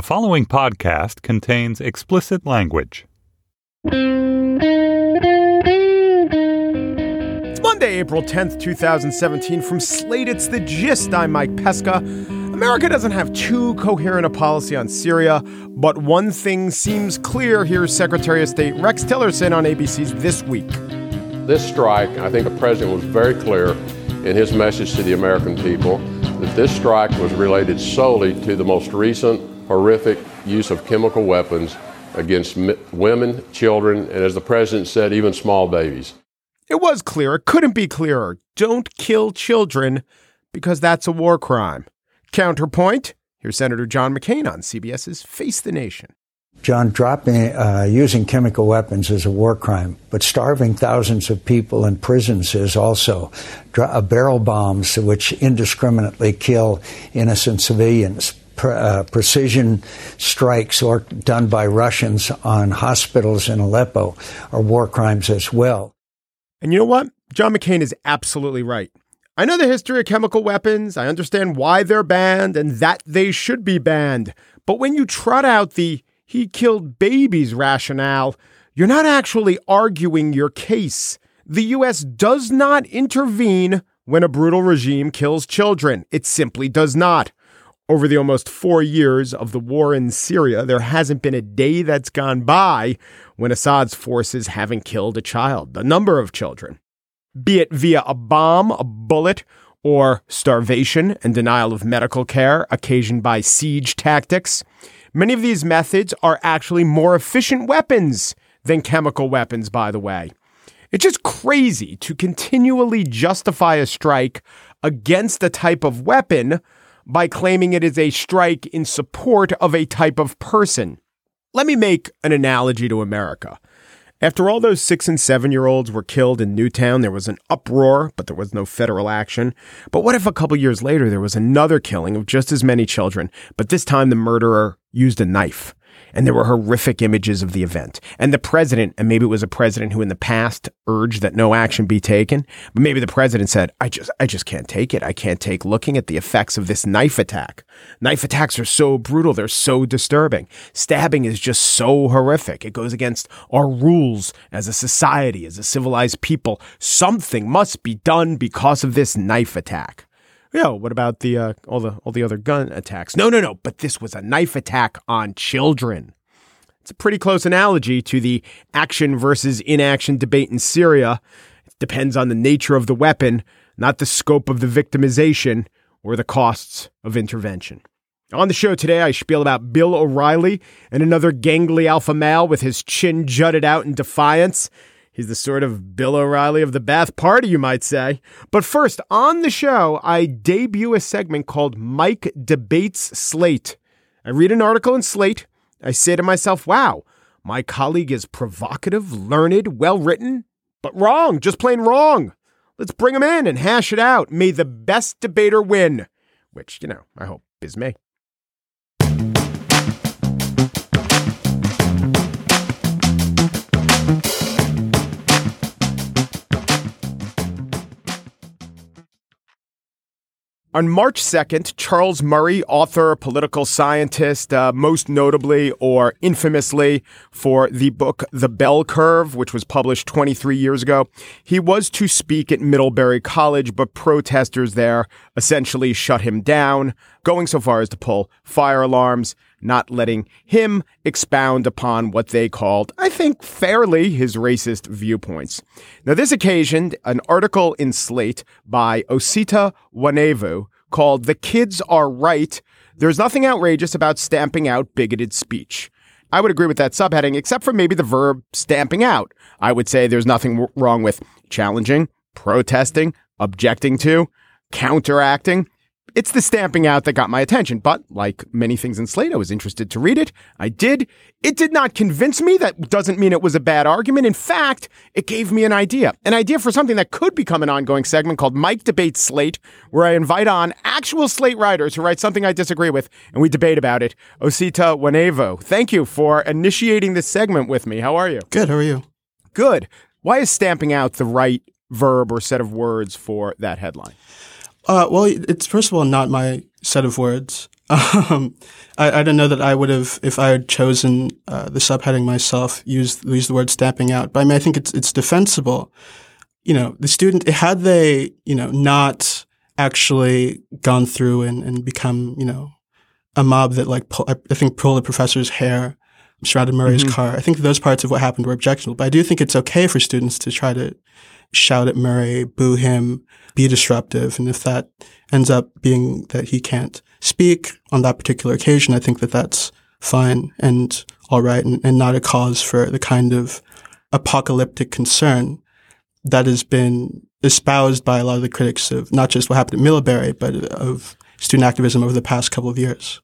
The following podcast contains explicit language. It's Monday, April 10th, 2017. From Slate, it's The Gist. I'm Mike Pesca. America doesn't have too coherent a policy on Syria, but one thing seems clear. Here's Secretary of State Rex Tillerson on ABC's This Week. This strike, I think the president was very clear in his message to the American people that this strike was related solely to the most recent horrific use of chemical weapons against women, children, and as the president said, even small babies. It was clear. It couldn't be clearer. Don't kill children because that's a war crime. Counterpoint here's Senator John McCain on CBS's Face the Nation. John, dropping, uh, using chemical weapons is a war crime, but starving thousands of people in prisons is also. Uh, barrel bombs, which indiscriminately kill innocent civilians, uh, precision strikes or done by Russians on hospitals in Aleppo are war crimes as well. And you know what? John McCain is absolutely right. I know the history of chemical weapons. I understand why they're banned and that they should be banned. But when you trot out the he killed babies rationale, you're not actually arguing your case. The U.S. does not intervene when a brutal regime kills children. It simply does not. Over the almost four years of the war in Syria, there hasn't been a day that's gone by when Assad's forces haven't killed a child, a number of children. Be it via a bomb, a bullet, or starvation and denial of medical care occasioned by siege tactics. Many of these methods are actually more efficient weapons than chemical weapons, by the way. It's just crazy to continually justify a strike against a type of weapon by claiming it is a strike in support of a type of person. Let me make an analogy to America. After all those six and seven year olds were killed in Newtown, there was an uproar, but there was no federal action. But what if a couple years later there was another killing of just as many children, but this time the murderer used a knife? And there were horrific images of the event. And the president, and maybe it was a president who in the past urged that no action be taken, but maybe the president said, I just, I just can't take it. I can't take looking at the effects of this knife attack. Knife attacks are so brutal. They're so disturbing. Stabbing is just so horrific. It goes against our rules as a society, as a civilized people. Something must be done because of this knife attack. Yeah, what about the uh, all the all the other gun attacks? No, no, no. But this was a knife attack on children. It's a pretty close analogy to the action versus inaction debate in Syria. It depends on the nature of the weapon, not the scope of the victimization or the costs of intervention. On the show today, I spiel about Bill O'Reilly and another gangly alpha male with his chin jutted out in defiance. He's the sort of Bill O'Reilly of the Ba'ath Party, you might say. But first, on the show, I debut a segment called Mike Debates Slate. I read an article in Slate. I say to myself, wow, my colleague is provocative, learned, well written, but wrong, just plain wrong. Let's bring him in and hash it out. May the best debater win, which, you know, I hope is me. On March 2nd, Charles Murray, author, political scientist, uh, most notably or infamously for the book The Bell Curve, which was published 23 years ago, he was to speak at Middlebury College, but protesters there essentially shut him down, going so far as to pull fire alarms not letting him expound upon what they called, I think fairly, his racist viewpoints. Now, this occasioned an article in Slate by Osita Nwanevu called The Kids Are Right. There's nothing outrageous about stamping out bigoted speech. I would agree with that subheading, except for maybe the verb stamping out. I would say there's nothing wrong with challenging, protesting, objecting to, counteracting, it's the stamping out that got my attention, but like many things in Slate, I was interested to read it. I did. It did not convince me. That doesn't mean it was a bad argument. In fact, it gave me an idea, an idea for something that could become an ongoing segment called Mike Debates Slate, where I invite on actual Slate writers who write something I disagree with and we debate about it. Osita Nwanevu, thank you for initiating this segment with me. How are you? Good. How are you? Good. Why is stamping out the right verb or set of words for that headline? Uh, well, it's first of all not my set of words. Um, I, I don't know that I would have, if I had chosen uh, the subheading myself, used use the word stamping out. But I mean, I think it's it's defensible. You know, the student had they, you know, not actually gone through and, and become, you know, a mob that like pull, I, I think pulled the professor's hair, surrounded Murray's Mm-hmm. car. I think those parts of what happened were objectionable. But I do think it's okay for students to try to shout at Murray, boo him, be disruptive. And if that ends up being that he can't speak on that particular occasion, I think that that's fine and all right and, and not a cause for the kind of apocalyptic concern that has been espoused by a lot of the critics of not just what happened at Middlebury, but of student activism over the past couple of years.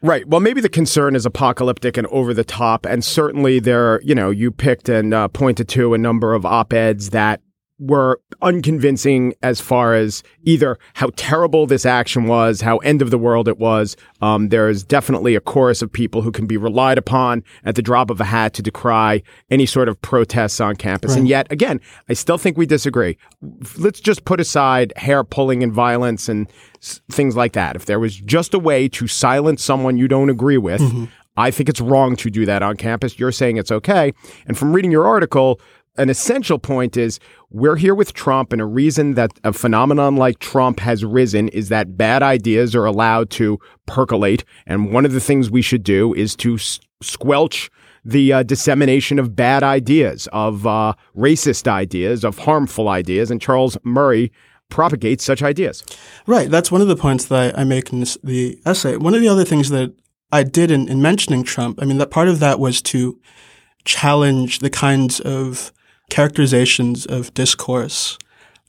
Right. Well, maybe the concern is apocalyptic and over the top. And certainly there, you know, you picked and uh, pointed to a number of op eds that were unconvincing as far as either how terrible this action was, how end of the world it was. Um, there's definitely a chorus of people who can be relied upon at the drop of a hat to decry any sort of protests on campus. And yet, again, I still think we disagree. Let's just put aside hair pulling and violence and s- things like that. If there was just a way to silence someone you don't agree with, I think it's wrong to do that on campus. You're saying it's okay. And from reading your article, an essential point is we're here with Trump, and a reason that a phenomenon like Trump has risen is that bad ideas are allowed to percolate. And one of the things we should do is to s- squelch the uh, dissemination of bad ideas, of uh, racist ideas, of harmful ideas. And Charles Murray propagates such ideas. Right. That's one of the points that I, make in this, the essay. One of the other things that I did in, in mentioning Trump, I mean, that part of that was to challenge the kinds of characterizations of discourse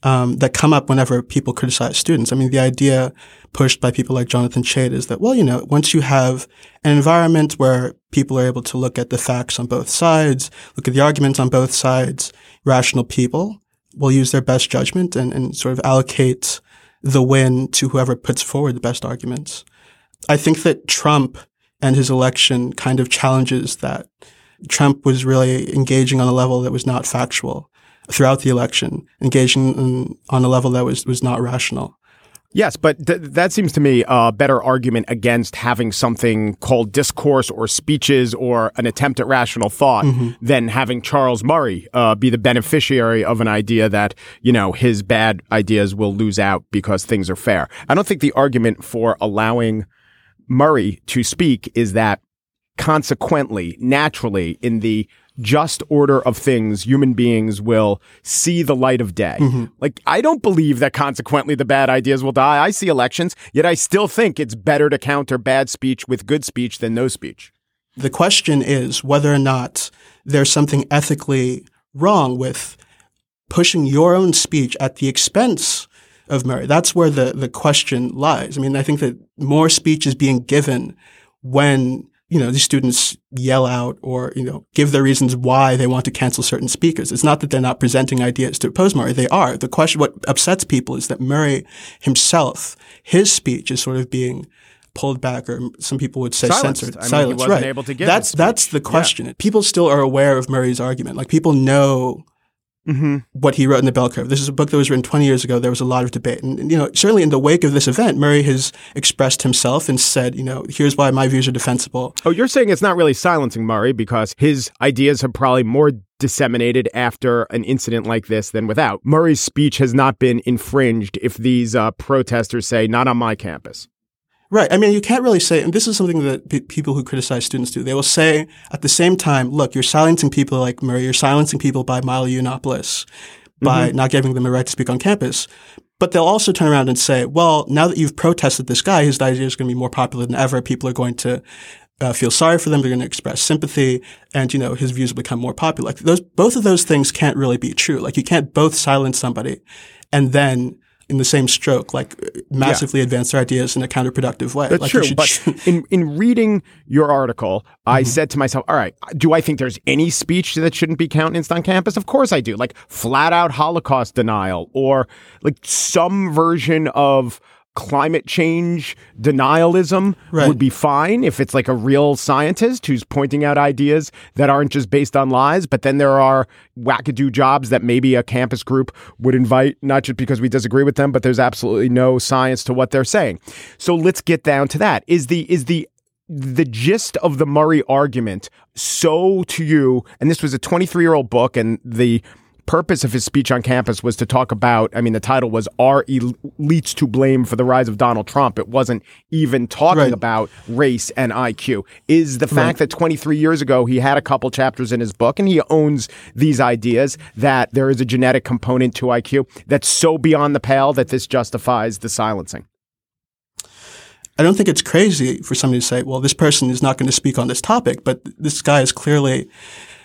um, that come up whenever people criticize students. I mean, the idea pushed by people like Jonathan Chait is that, well, you know, once you have an environment where people are able to look at the facts on both sides, look at the arguments on both sides, rational people will use their best judgment and, and sort of allocate the win to whoever puts forward the best arguments. I think that Trump and his election kind of challenges that. Trump was really engaging on a level that was not factual throughout the election, engaging on a level that was, was not rational. Yes, but th- that seems to me a better argument against having something called discourse or speeches or an attempt at rational thought than having Charles Murray uh, be the beneficiary of an idea that, you know, his bad ideas will lose out because things are fair. I don't think the argument for allowing Murray to speak is that consequently, naturally, in the just order of things, human beings will see the light of day. Mm-hmm. Like, I don't believe that consequently the bad ideas will die. I see elections, yet I still think it's better to counter bad speech with good speech than no speech. The question is whether or not there's something ethically wrong with pushing your own speech at the expense of Murray. That's where the, the question lies. I mean, I think that more speech is being given when you know, these students yell out or, you know, give their reasons why they want to cancel certain speakers. It's not that they're not presenting ideas to oppose Murray. They are. The question, what upsets people is that Murray himself, his speech is sort of being pulled back or some people would say Silenced. censored. I mean, he Silenced, wasn't right. able to give that's, that's the Yeah. question. People still are aware of Murray's argument. Like people know Mm-hmm. what he wrote in the Bell Curve. This is a book that was written 20 years ago. There was a lot of debate. And, and, you know, certainly in the wake of this event, Murray has expressed himself and said, you know, here's why my views are defensible. Oh, you're saying it's not really silencing Murray because his ideas have probably more disseminated after an incident like this than without. Murray's speech has not been infringed if these uh, protesters say, not on my campus. Right. I mean, you can't really say, and this is something that pe- people who criticize students do. They will say at the same time, look, you're silencing people like Murray, you're silencing people by Milo Yiannopoulos by not giving them a right to speak on campus. But they'll also turn around and say, well, now that you've protested this guy, his idea is going to be more popular than ever. People are going to uh, feel sorry for them. They're going to express sympathy, and you know his views will become more popular. Like those, both of those things can't really be true. Like you can't both silence somebody and then in the same stroke, like massively advance their ideas in a counterproductive way. That's like true. But choo- in, in reading your article, Mm-hmm. I said to myself, all right, do I think there's any speech that shouldn't be countenanced on campus? Of course I do. Like flat out Holocaust denial or like some version of climate change denialism Right. would be fine if it's like a real scientist who's pointing out ideas that aren't just based on lies. But then there are wackadoo jobs that maybe a campus group would invite, not just because we disagree with them, but there's absolutely no science to what they're saying. So let's get down to that. Is the is the the gist of the Murray argument so to you, and this was a 23 year old book, and the purpose of his speech on campus was to talk about, I mean, the title was Are Elites to Blame for the Rise of Donald Trump? It wasn't even talking Right. about race and IQ. Is the fact that 23 years ago he had a couple chapters in his book and he owns these ideas that there is a genetic component to IQ that's so beyond the pale that this justifies the silencing? I don't think it's crazy for somebody to say, well, this person is not going to speak on this topic, but this guy is clearly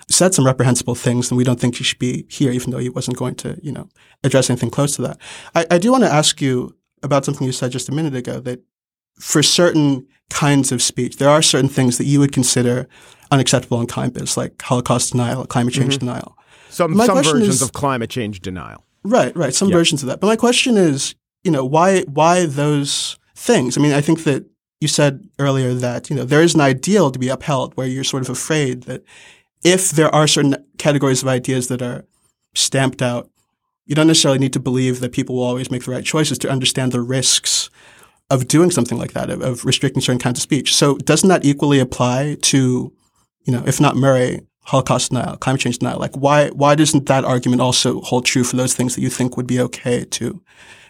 said some reprehensible things and we don't think he should be here, even though he wasn't going to, you know, address anything close to that. I, I do want to ask you about something you said just a minute ago that for certain kinds of speech, there are certain things that you would consider unacceptable on campus, like Holocaust denial, climate change mm-hmm. denial. Some, some versions is- of climate change denial. Right, right. Some versions of that. But my question is, you know, why why those things? I mean, I think that you said earlier that, you know, there is an ideal to be upheld where you're sort of afraid that if there are certain categories of ideas that are stamped out, you don't necessarily need to believe that people will always make the right choices to understand the risks of doing something like that, of, of restricting certain kinds of speech. So doesn't that equally apply to, you know, if not Murray, Holocaust denial, climate change denial? Like why why doesn't that argument also hold true for those things that you think would be okay to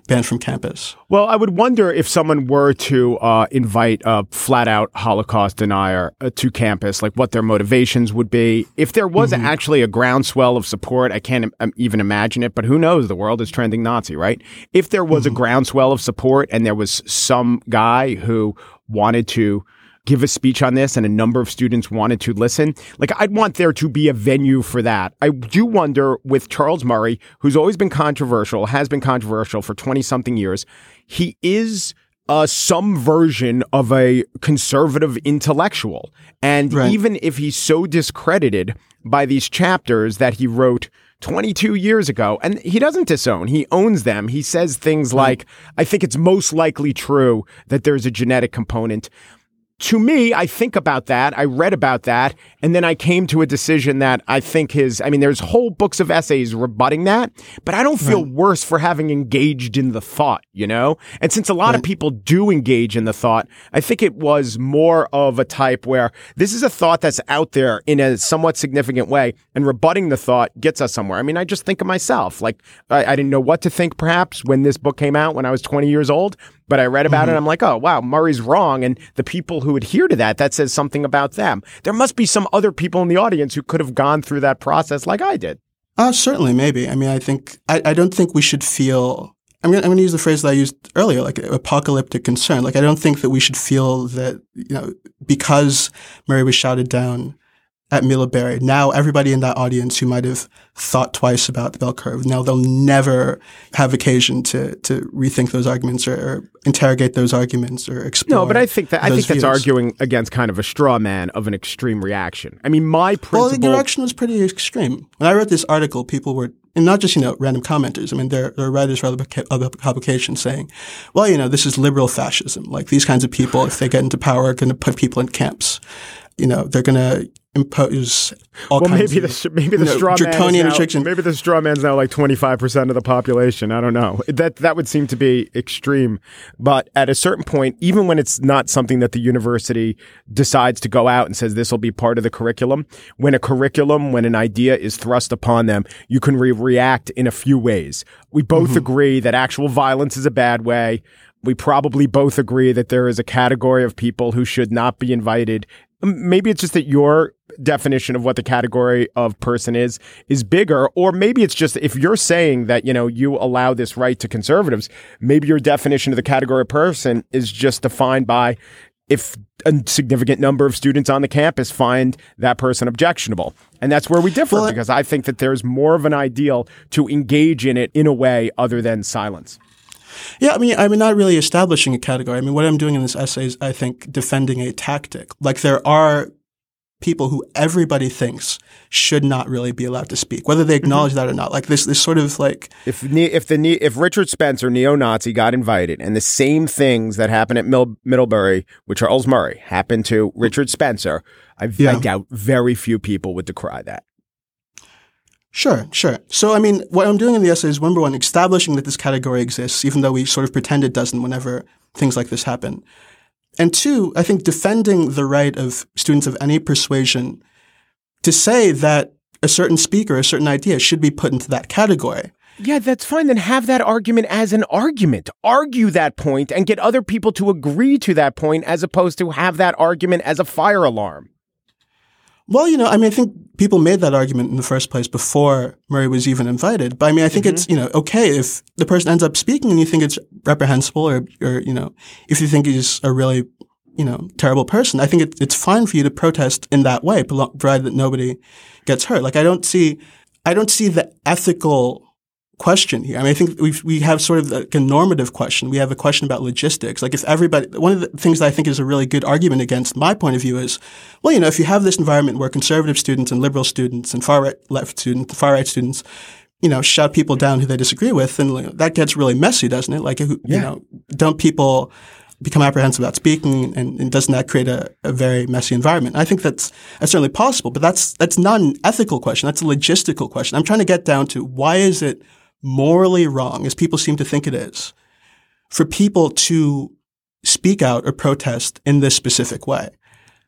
ban from campus? Well, I would wonder if someone were to uh, invite a flat out Holocaust denier uh, to campus, like what their motivations would be. If there was actually a groundswell of support, I can't um, even imagine it, but who knows? The world is trending Nazi, right? If there was a groundswell of support and there was some guy who wanted to give a speech on this and a number of students wanted to listen. Like I'd want there to be a venue for that. I do wonder with Charles Murray, who's always been controversial, has been controversial for 20 something years. He is uh, some version of a conservative intellectual. And Right. even if he's so discredited by these chapters that he wrote 22 years ago, and he doesn't disown, he owns them. He says things like, I think it's most likely true that there's a genetic component to me, I think about that. I read about that. And then I came to a decision that I think his, I mean, there's whole books of essays rebutting that, but I don't feel worse for having engaged in the thought, you know? And since a lot of people do engage in the thought, I think it was more of a type where this is a thought that's out there in a somewhat significant way and rebutting the thought gets us somewhere. I mean, I just think of myself. Like, I, I didn't know what to think perhaps when this book came out when I was 20 years old, but I read about it and I'm like, oh, wow, Murray's wrong. And the people who adhere to that, that says something about them. There must be some other people in the audience who could have gone through that process like I did. Uh, certainly, maybe. I mean, I think, I, I don't think we should feel, I'm going I'm to use the phrase that I used earlier, like apocalyptic concern. Like, I don't think that we should feel that, you know, because Murray was shouted down at Middlebury, now everybody in that audience who might have thought twice about the bell curve, now they'll never have occasion to, to rethink those arguments or, or interrogate those arguments or explore. No, but I think that I think that's arguing against kind of a straw man of an extreme reaction. I mean, my principle. Well, the direction was pretty extreme. When I wrote this article, people were, and not just, you know, random commenters. I mean, there, there are writers for other other publications saying, well, you know, this is liberal fascism. Like these kinds of people, if they get into power, are going to put people in camps. You know, they're going to impose all well, kinds maybe of the maybe the you know, straw man draconian is now, restriction. maybe the straw man's now like twenty five percent of the population. I don't know. That that would seem to be extreme. But at a certain point, even when it's not something that the university decides to go out and says this will be part of the curriculum, when a curriculum, when an idea is thrust upon them, you can re- react in a few ways. We both Mm-hmm. agree that actual violence is a bad way. We probably both agree that there is a category of people who should not be invited. Maybe it's just that your definition of what the category of person is is bigger or maybe it's just if you're saying that you know you allow this right to conservatives maybe your definition of the category of person is just defined by if a significant number of students on the campus find that person objectionable. And that's where we differ Well, uh because i think that there's more of an ideal to engage in it in a way other than silence Yeah, I mean, I'm not really establishing a category. I mean, what I'm doing in this essay is, I think, defending a tactic. Like there are people who everybody thinks should not really be allowed to speak, whether they acknowledge mm-hmm. that or not. Like this, this sort of like if if the if Richard Spencer, neo-Nazi, got invited, and the same things that happened at Mil- Middlebury with Charles Murray happened to Richard Spencer, I, yeah. I doubt very few people would decry that. Sure, sure. So, I mean, what I'm doing in the essay is number one, establishing that this category exists, even though we sort of pretend it doesn't whenever things like this happen. And two, I think defending the right of students of any persuasion to say that a certain speaker, a certain idea should be put into that category. Yeah, that's fine. Then have that argument as an argument. Argue that point and get other people to agree to that point as opposed to have that argument as a fire alarm. Well, you know, I mean, I think people made that argument in the first place before Murray was even invited. But I mean, I think mm-hmm. it's, you know, okay if the person ends up speaking and you think it's reprehensible or, or, you know, if you think he's a really, you know, terrible person, I think it, it's fine for you to protest in that way, provided that nobody gets hurt. Like, I don't see, I don't see the ethical question here. I mean, I think we we have sort of like a normative question. We have a question about logistics. Like if everybody, one of the things that I think is a really good argument against my point of view is, well, you know, if you have this environment where conservative students and liberal students and far right left students, far right students, you know, shut people down who they disagree with, then that gets really messy, doesn't it? Like, you yeah. know, don't people become apprehensive about speaking and, and doesn't that create a, a, very messy environment? I think that's, that's certainly possible, but that's, that's not an ethical question. That's a logistical question. I'm trying to get down to why is it morally wrong, as people seem to think it is, for people to speak out or protest in this specific way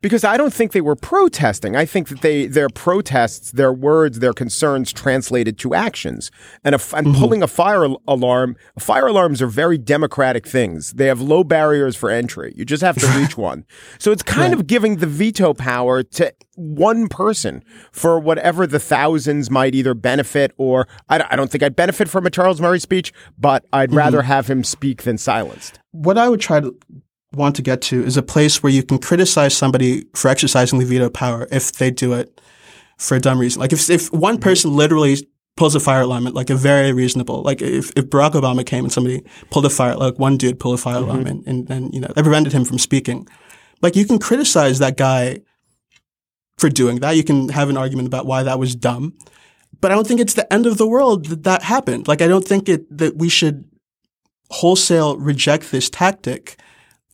because I don't think they were protesting. I think that they their protests, their words, their concerns translated to actions. And, a, and mm-hmm. pulling a fire alarm, fire alarms are very democratic things. They have low barriers for entry. You just have to reach one. So it's kind right. of giving the veto power to one person for whatever the thousands might either benefit or I, I don't think I'd benefit from a Charles Murray speech, but I'd mm-hmm. rather have him speak than silenced. What I would try to want to get to is a place where you can criticize somebody for exercising the veto power if they do it for a dumb reason. Like if if one person literally pulls a fire alarm like a very reasonable, like if, if Barack Obama came and somebody pulled a fire, like one dude pulled a fire mm-hmm. alarm and, and, and, you know, that prevented him from speaking. Like you can criticize that guy for doing that. You can have an argument about why that was dumb. But I don't think it's the end of the world that that happened. Like I don't think it, that we should wholesale reject this tactic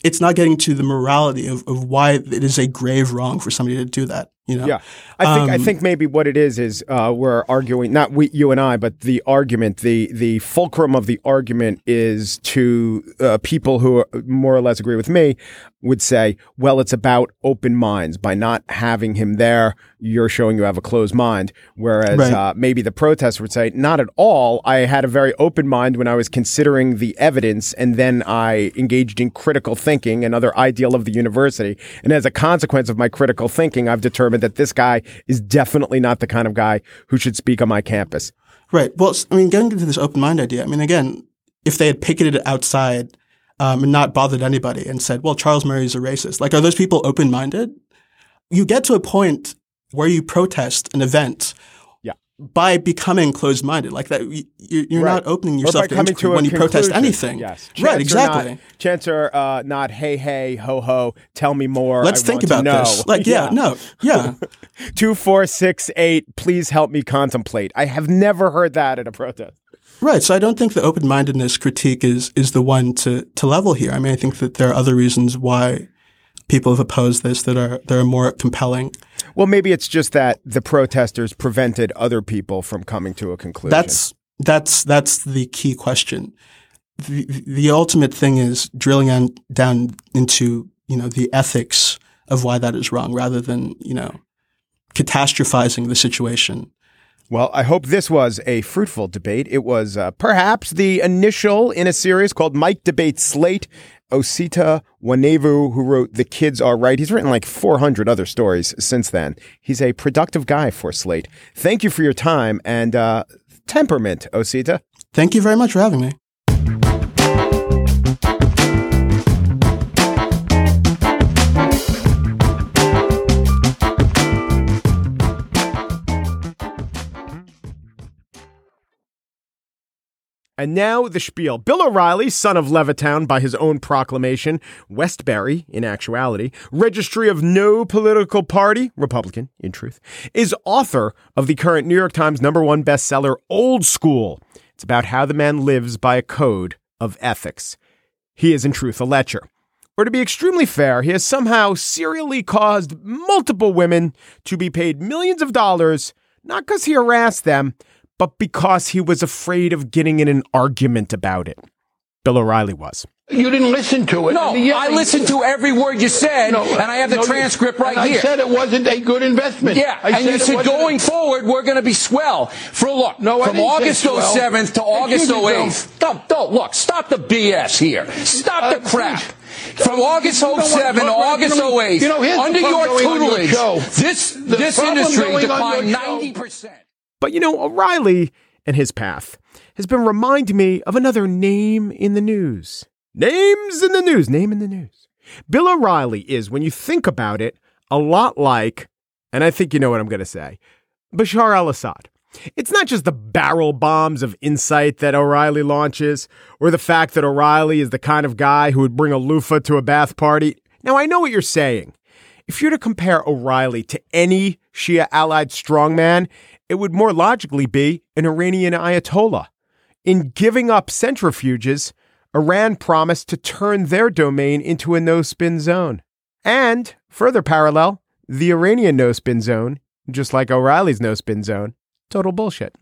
it's not getting to the morality of, of why it is a grave wrong for somebody to do that. You know? Yeah, I think um, I think maybe what it is is uh, we're arguing not we you and I, but the argument the the fulcrum of the argument is to uh, people who more or less agree with me would say, well, it's about open minds. By not having him there, you're showing you have a closed mind. Whereas right. uh, maybe the protester would say, not at all. I had a very open mind when I was considering the evidence, and then I engaged in critical thinking, another ideal of the university. And as a consequence of my critical thinking, I've determined that this guy is definitely not the kind of guy who should speak on my campus. Right. Well, I mean, getting into this open mind idea, I mean, again, if they had picketed outside um, and not bothered anybody and said, well, Charles Murray is a racist. Like, are those people open minded? You get to a point where you protest an event. By becoming closed minded. Like that, you, are right. not opening yourself to inquiry when you protest anything. Yes. right, exactly. Not, chance are uh, not, hey, hey, ho, ho, tell me more. Let's I think about this. Like, yeah, yeah. no, yeah. Two, four, six, eight, please help me contemplate. I have never heard that at a protest. Right. So I don't think the open mindedness critique is is the one to to level here. I mean, I think that there are other reasons why people have opposed this that are that are more compelling. Well, maybe it's just that the protesters prevented other people from coming to a conclusion. That's that's that's the key question. The the ultimate thing is drilling on, down into you know the ethics of why that is wrong, rather than you know catastrophizing the situation well, I hope this was a fruitful debate. It was uh, perhaps the initial in a series called Mike Debates Slate. Osita Nwanevu, who wrote The Kids Are Right. He's written like 400 other stories since then. He's a productive guy for Slate. Thank you for your time and uh, temperament, Osita. Thank you very much for having me. And now the spiel. Bill O'Reilly, son of Levittown by his own proclamation, Westbury, in actuality, registry of no political party, Republican, in truth, is author of the current New York Times number one bestseller, Old School. It's about how the man lives by a code of ethics. He is, in truth, a lecher. Or to be extremely fair, he has somehow serially caused multiple women to be paid millions of dollars, not because he harassed them, but because he was afraid of getting in an argument about it. Bill O'Reilly was. You didn't listen to it. No, I listened to every word you said, no, and I have the no, transcript right I here. I said it wasn't a good investment. Yeah, I and you said going a... forward, we're going to be swell. For a look, no, from August 07th to August 08th. Don't, don't, look, stop the BS here. Stop uh, the crap. Please. From August 07 to August 08, you know, under your tutelage, your this, this industry declined 90%. But you know, O'Reilly and his path has been reminding me of another name in the news. Names in the news, name in the news. Bill O'Reilly is, when you think about it, a lot like, and I think you know what I'm going to say, Bashar al Assad. It's not just the barrel bombs of insight that O'Reilly launches, or the fact that O'Reilly is the kind of guy who would bring a loofah to a bath party. Now, I know what you're saying. If you're to compare O'Reilly to any Shia allied strongman, it would more logically be an Iranian Ayatollah. In giving up centrifuges, Iran promised to turn their domain into a no spin zone. And, further parallel, the Iranian no spin zone, just like O'Reilly's no spin zone, total bullshit.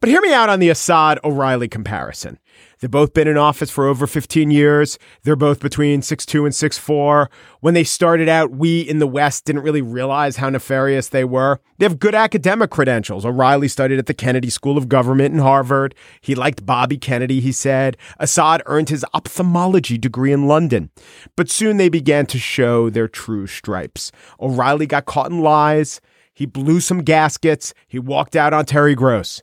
But hear me out on the Assad O'Reilly comparison. They've both been in office for over 15 years. They're both between 6'2 and 6'4. When they started out, we in the West didn't really realize how nefarious they were. They have good academic credentials. O'Reilly studied at the Kennedy School of Government in Harvard. He liked Bobby Kennedy, he said. Assad earned his ophthalmology degree in London. But soon they began to show their true stripes. O'Reilly got caught in lies. He blew some gaskets. He walked out on Terry Gross.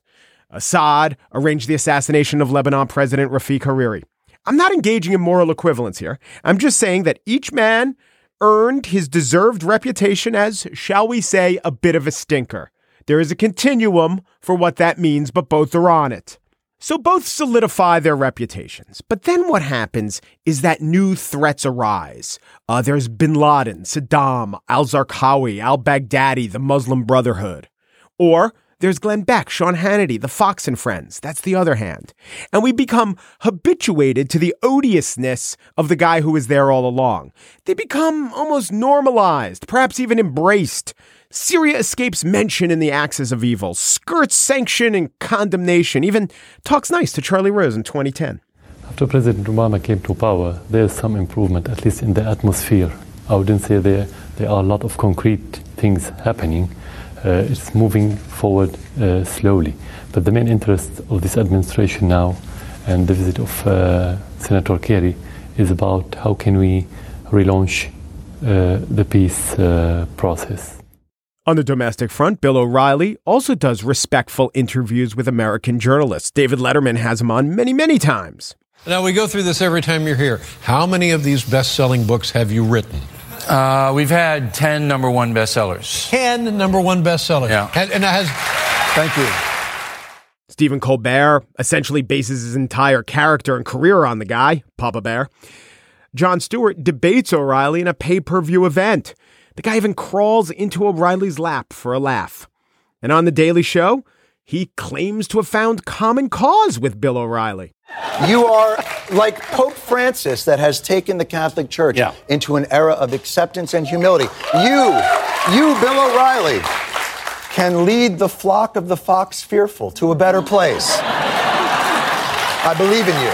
Assad arranged the assassination of Lebanon President Rafiq Hariri. I'm not engaging in moral equivalence here. I'm just saying that each man earned his deserved reputation as, shall we say, a bit of a stinker. There is a continuum for what that means, but both are on it. So both solidify their reputations. But then what happens is that new threats arise. Uh, there's bin Laden, Saddam, al Zarqawi, al Baghdadi, the Muslim Brotherhood. Or there's Glenn Beck, Sean Hannity, the Fox and Friends. That's the other hand. And we become habituated to the odiousness of the guy who was there all along. They become almost normalized, perhaps even embraced. Syria escapes mention in the axis of evil, skirts sanction and condemnation, even talks nice to Charlie Rose in 2010. After President Obama came to power, there's some improvement, at least in the atmosphere. I wouldn't say there, there are a lot of concrete things happening it's moving forward uh, slowly. But the main interest of this administration now and the visit of uh, Senator Kerry is about how can we relaunch the peace process. On the domestic front, Bill O'Reilly also does respectful interviews with American journalists. David Letterman has him on many, many times. Now, we go through this every time you're here. How many of these best selling books have you written? Uh, we've had 10 number one bestsellers. 10 number one bestsellers. Yeah. And, and has. Thank you. Stephen Colbert essentially bases his entire character and career on the guy, Papa Bear. Jon Stewart debates O'Reilly in a pay per view event. The guy even crawls into O'Reilly's lap for a laugh. And on The Daily Show, he claims to have found common cause with Bill O'Reilly. You are like Pope Francis that has taken the Catholic Church yeah. into an era of acceptance and humility. You, you, Bill O'Reilly, can lead the flock of the fox fearful to a better place. I believe in you.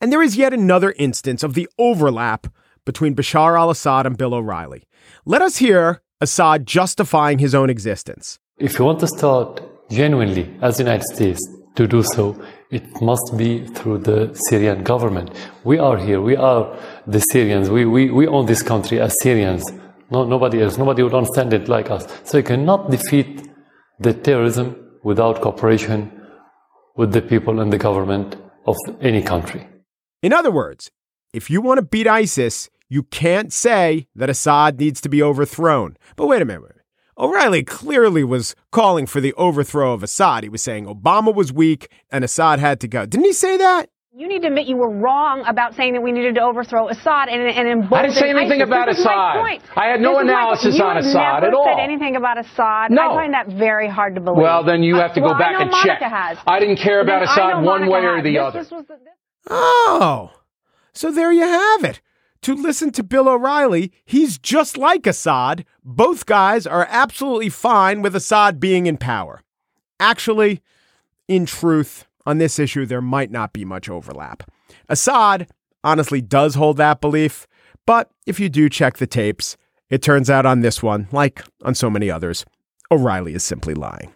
And there is yet another instance of the overlap between Bashar al Assad and Bill O'Reilly. Let us hear Assad justifying his own existence. If you want to start genuinely as the United States to do so, it must be through the Syrian government. We are here. We are the Syrians. We, we, we own this country as Syrians. No, nobody else. Nobody would understand it like us. So you cannot defeat the terrorism without cooperation with the people and the government of any country. In other words, if you want to beat ISIS, you can't say that Assad needs to be overthrown. But wait a minute. O'Reilly clearly was calling for the overthrow of Assad. He was saying Obama was weak and Assad had to go. Didn't he say that? You need to admit you were wrong about saying that we needed to overthrow Assad and, and embolden I didn't say anything ISIS. about this Assad. Point. I had no This analysis on You Assad never at all. said anything about Assad. No. I find that very hard to believe. Well, then you have to go well, back and Monica check. Has. I didn't care about Then Assad one Monica way or the This other. just was the- Oh, so there you have it. To listen to Bill O'Reilly, he's just like Assad. Both guys are absolutely fine with Assad being in power. Actually, in truth, on this issue, there might not be much overlap. Assad honestly does hold that belief, but if you do check the tapes, it turns out on this one, like on so many others, O'Reilly is simply lying.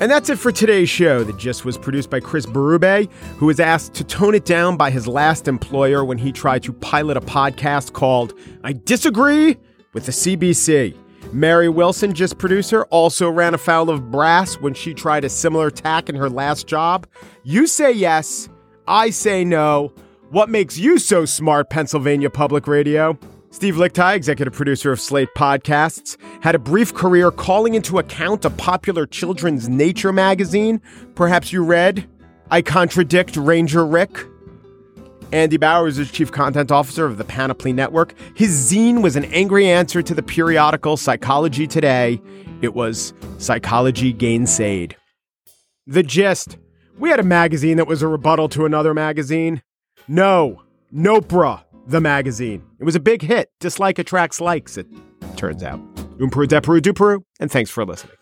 And that's it for today's show. The Gist was produced by Chris Berube, who was asked to tone it down by his last employer when he tried to pilot a podcast called I Disagree with the CBC. Mary Wilson, Gist producer, also ran afoul of brass when she tried a similar tack in her last job. You say yes, I say no. What makes you so smart, Pennsylvania Public Radio? Steve Lickteig, executive producer of Slate Podcasts, had a brief career calling into account a popular children's nature magazine. Perhaps you read I Contradict Ranger Rick. Andy Bowers is chief content officer of the Panoply Network. His zine was an angry answer to the periodical Psychology Today. It was Psychology Gainsaid. The gist we had a magazine that was a rebuttal to another magazine. No, Nopra, the magazine. It was a big hit. Dislike attracts likes, it turns out. Umperu, deperu, duperu, and thanks for listening.